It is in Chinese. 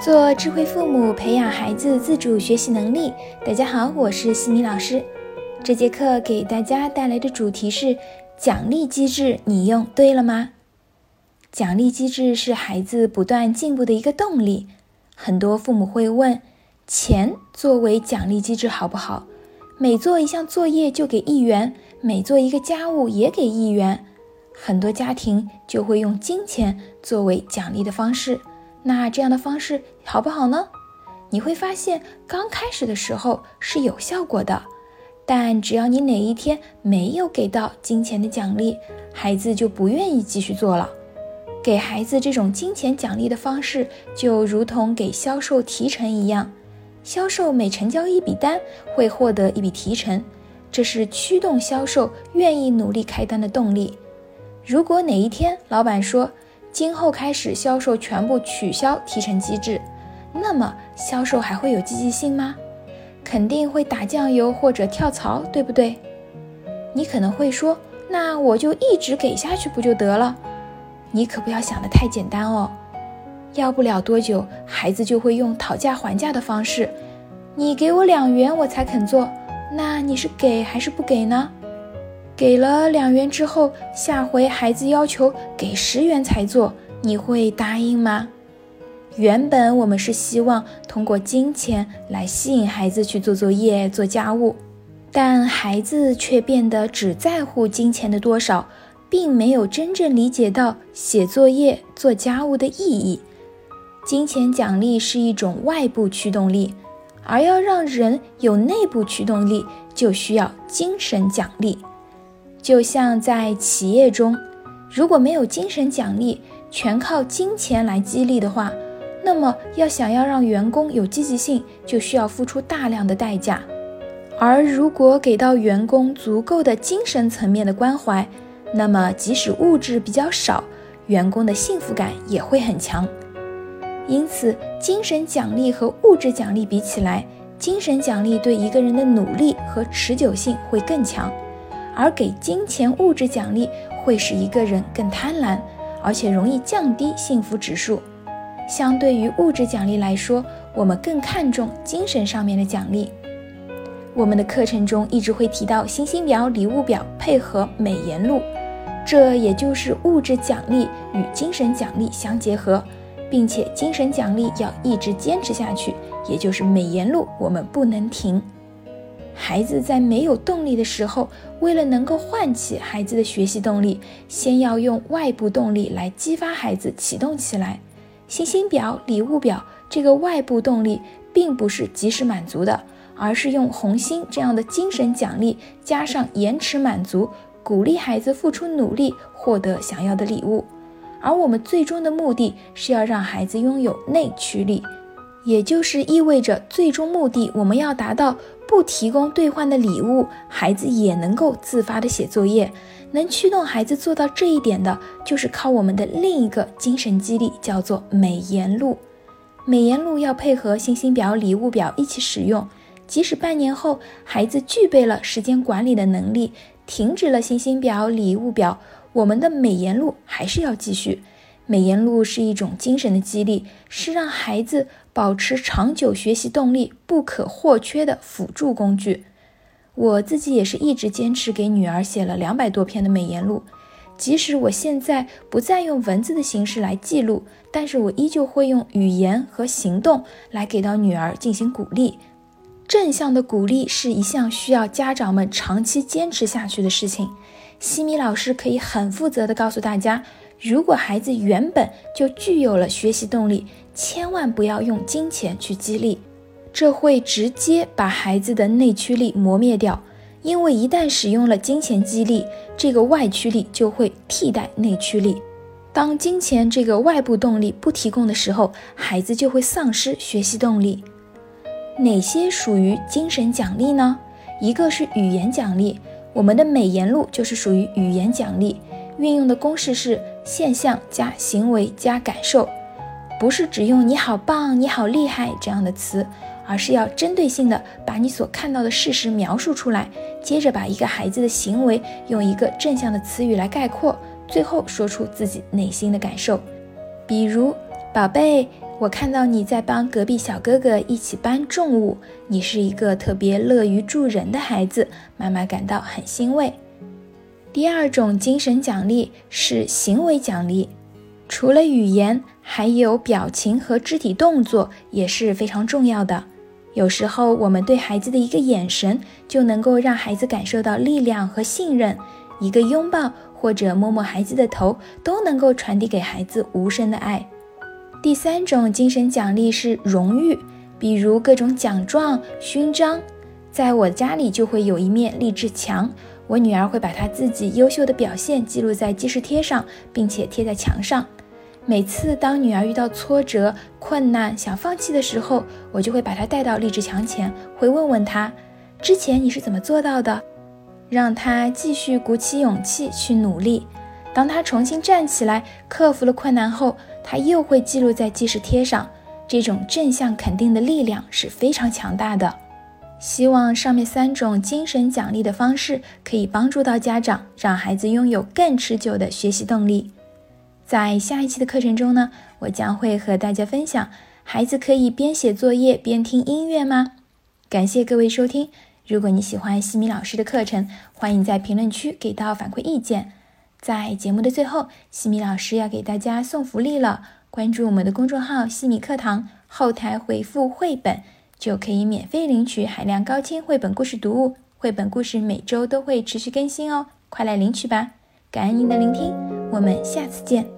做智慧父母，培养孩子自主学习能力。大家好，我是西米老师。这节课给大家带来的主题是奖励机制，你用对了吗？奖励机制是孩子不断进步的一个动力。很多父母会问：钱作为奖励机制好不好？每做一项作业就给一元，每做一个家务也给一元。很多家庭就会用金钱作为奖励的方式。那这样的方式好不好呢？你会发现，刚开始的时候是有效果的，但只要你哪一天没有给到金钱的奖励，孩子就不愿意继续做了。给孩子这种金钱奖励的方式，就如同给销售提成一样，销售每成交一笔单会获得一笔提成，这是驱动销售愿意努力开单的动力。如果哪一天老板说，今后开始销售全部取消提成机制，那么销售还会有积极性吗？肯定会打酱油或者跳槽，对不对？你可能会说，那我就一直给下去不就得了？你可不要想的太简单哦，要不了多久，孩子就会用讨价还价的方式，你给我两元我才肯做，那你是给还是不给呢？给了两元之后，下回孩子要求给十元才做，你会答应吗？原本我们是希望通过金钱来吸引孩子去做作业、做家务，但孩子却变得只在乎金钱的多少，并没有真正理解到写作业、做家务的意义。金钱奖励是一种外部驱动力，而要让人有内部驱动力，就需要精神奖励。就像在企业中，如果没有精神奖励，全靠金钱来激励的话，那么要想要让员工有积极性，就需要付出大量的代价。而如果给到员工足够的精神层面的关怀，那么即使物质比较少，员工的幸福感也会很强。因此，精神奖励和物质奖励比起来，精神奖励对一个人的努力和持久性会更强。而给金钱物质奖励会使一个人更贪婪，而且容易降低幸福指数。相对于物质奖励来说，我们更看重精神上面的奖励。我们的课程中一直会提到星星表、礼物表配合美颜录，这也就是物质奖励与精神奖励相结合，并且精神奖励要一直坚持下去，也就是美颜录我们不能停。孩子在没有动力的时候，为了能够唤起孩子的学习动力，先要用外部动力来激发孩子启动起来。星星表、礼物表这个外部动力并不是及时满足的，而是用红心这样的精神奖励加上延迟满足，鼓励孩子付出努力获得想要的礼物。而我们最终的目的是要让孩子拥有内驱力，也就是意味着最终目的我们要达到。不提供兑换的礼物，孩子也能够自发的写作业。能驱动孩子做到这一点的，就是靠我们的另一个精神激励，叫做美颜录。美颜录要配合星星表、礼物表一起使用。即使半年后孩子具备了时间管理的能力，停止了星星表、礼物表，我们的美颜录还是要继续。美颜录是一种精神的激励，是让孩子保持长久学习动力不可或缺的辅助工具。我自己也是一直坚持给女儿写了两百多篇的美颜录，即使我现在不再用文字的形式来记录，但是我依旧会用语言和行动来给到女儿进行鼓励。正向的鼓励是一项需要家长们长期坚持下去的事情。西米老师可以很负责的告诉大家。如果孩子原本就具有了学习动力，千万不要用金钱去激励，这会直接把孩子的内驱力磨灭掉。因为一旦使用了金钱激励，这个外驱力就会替代内驱力。当金钱这个外部动力不提供的时候，孩子就会丧失学习动力。哪些属于精神奖励呢？一个是语言奖励，我们的美言录就是属于语言奖励。运用的公式是现象加行为加感受，不是只用“你好棒”“你好厉害”这样的词，而是要针对性的把你所看到的事实描述出来，接着把一个孩子的行为用一个正向的词语来概括，最后说出自己内心的感受。比如，宝贝，我看到你在帮隔壁小哥哥一起搬重物，你是一个特别乐于助人的孩子，妈妈感到很欣慰。第二种精神奖励是行为奖励，除了语言，还有表情和肢体动作也是非常重要的。有时候，我们对孩子的一个眼神就能够让孩子感受到力量和信任，一个拥抱或者摸摸孩子的头，都能够传递给孩子无声的爱。第三种精神奖励是荣誉，比如各种奖状、勋章。在我家里就会有一面励志墙，我女儿会把她自己优秀的表现记录在记事贴上，并且贴在墙上。每次当女儿遇到挫折、困难、想放弃的时候，我就会把她带到励志墙前，会问问她之前你是怎么做到的，让她继续鼓起勇气去努力。当她重新站起来，克服了困难后，她又会记录在记事贴上，这种正向肯定的力量是非常强大的。希望上面三种精神奖励的方式可以帮助到家长，让孩子拥有更持久的学习动力。在下一期的课程中呢，我将会和大家分享：孩子可以边写作业边听音乐吗？感谢各位收听。如果你喜欢西米老师的课程，欢迎在评论区给到反馈意见。在节目的最后，西米老师要给大家送福利了。关注我们的公众号“西米课堂”，后台回复“绘本”，就可以免费领取海量高清绘本故事读物。绘本故事每周都会持续更新哦，快来领取吧！感恩您的聆听，我们下次见。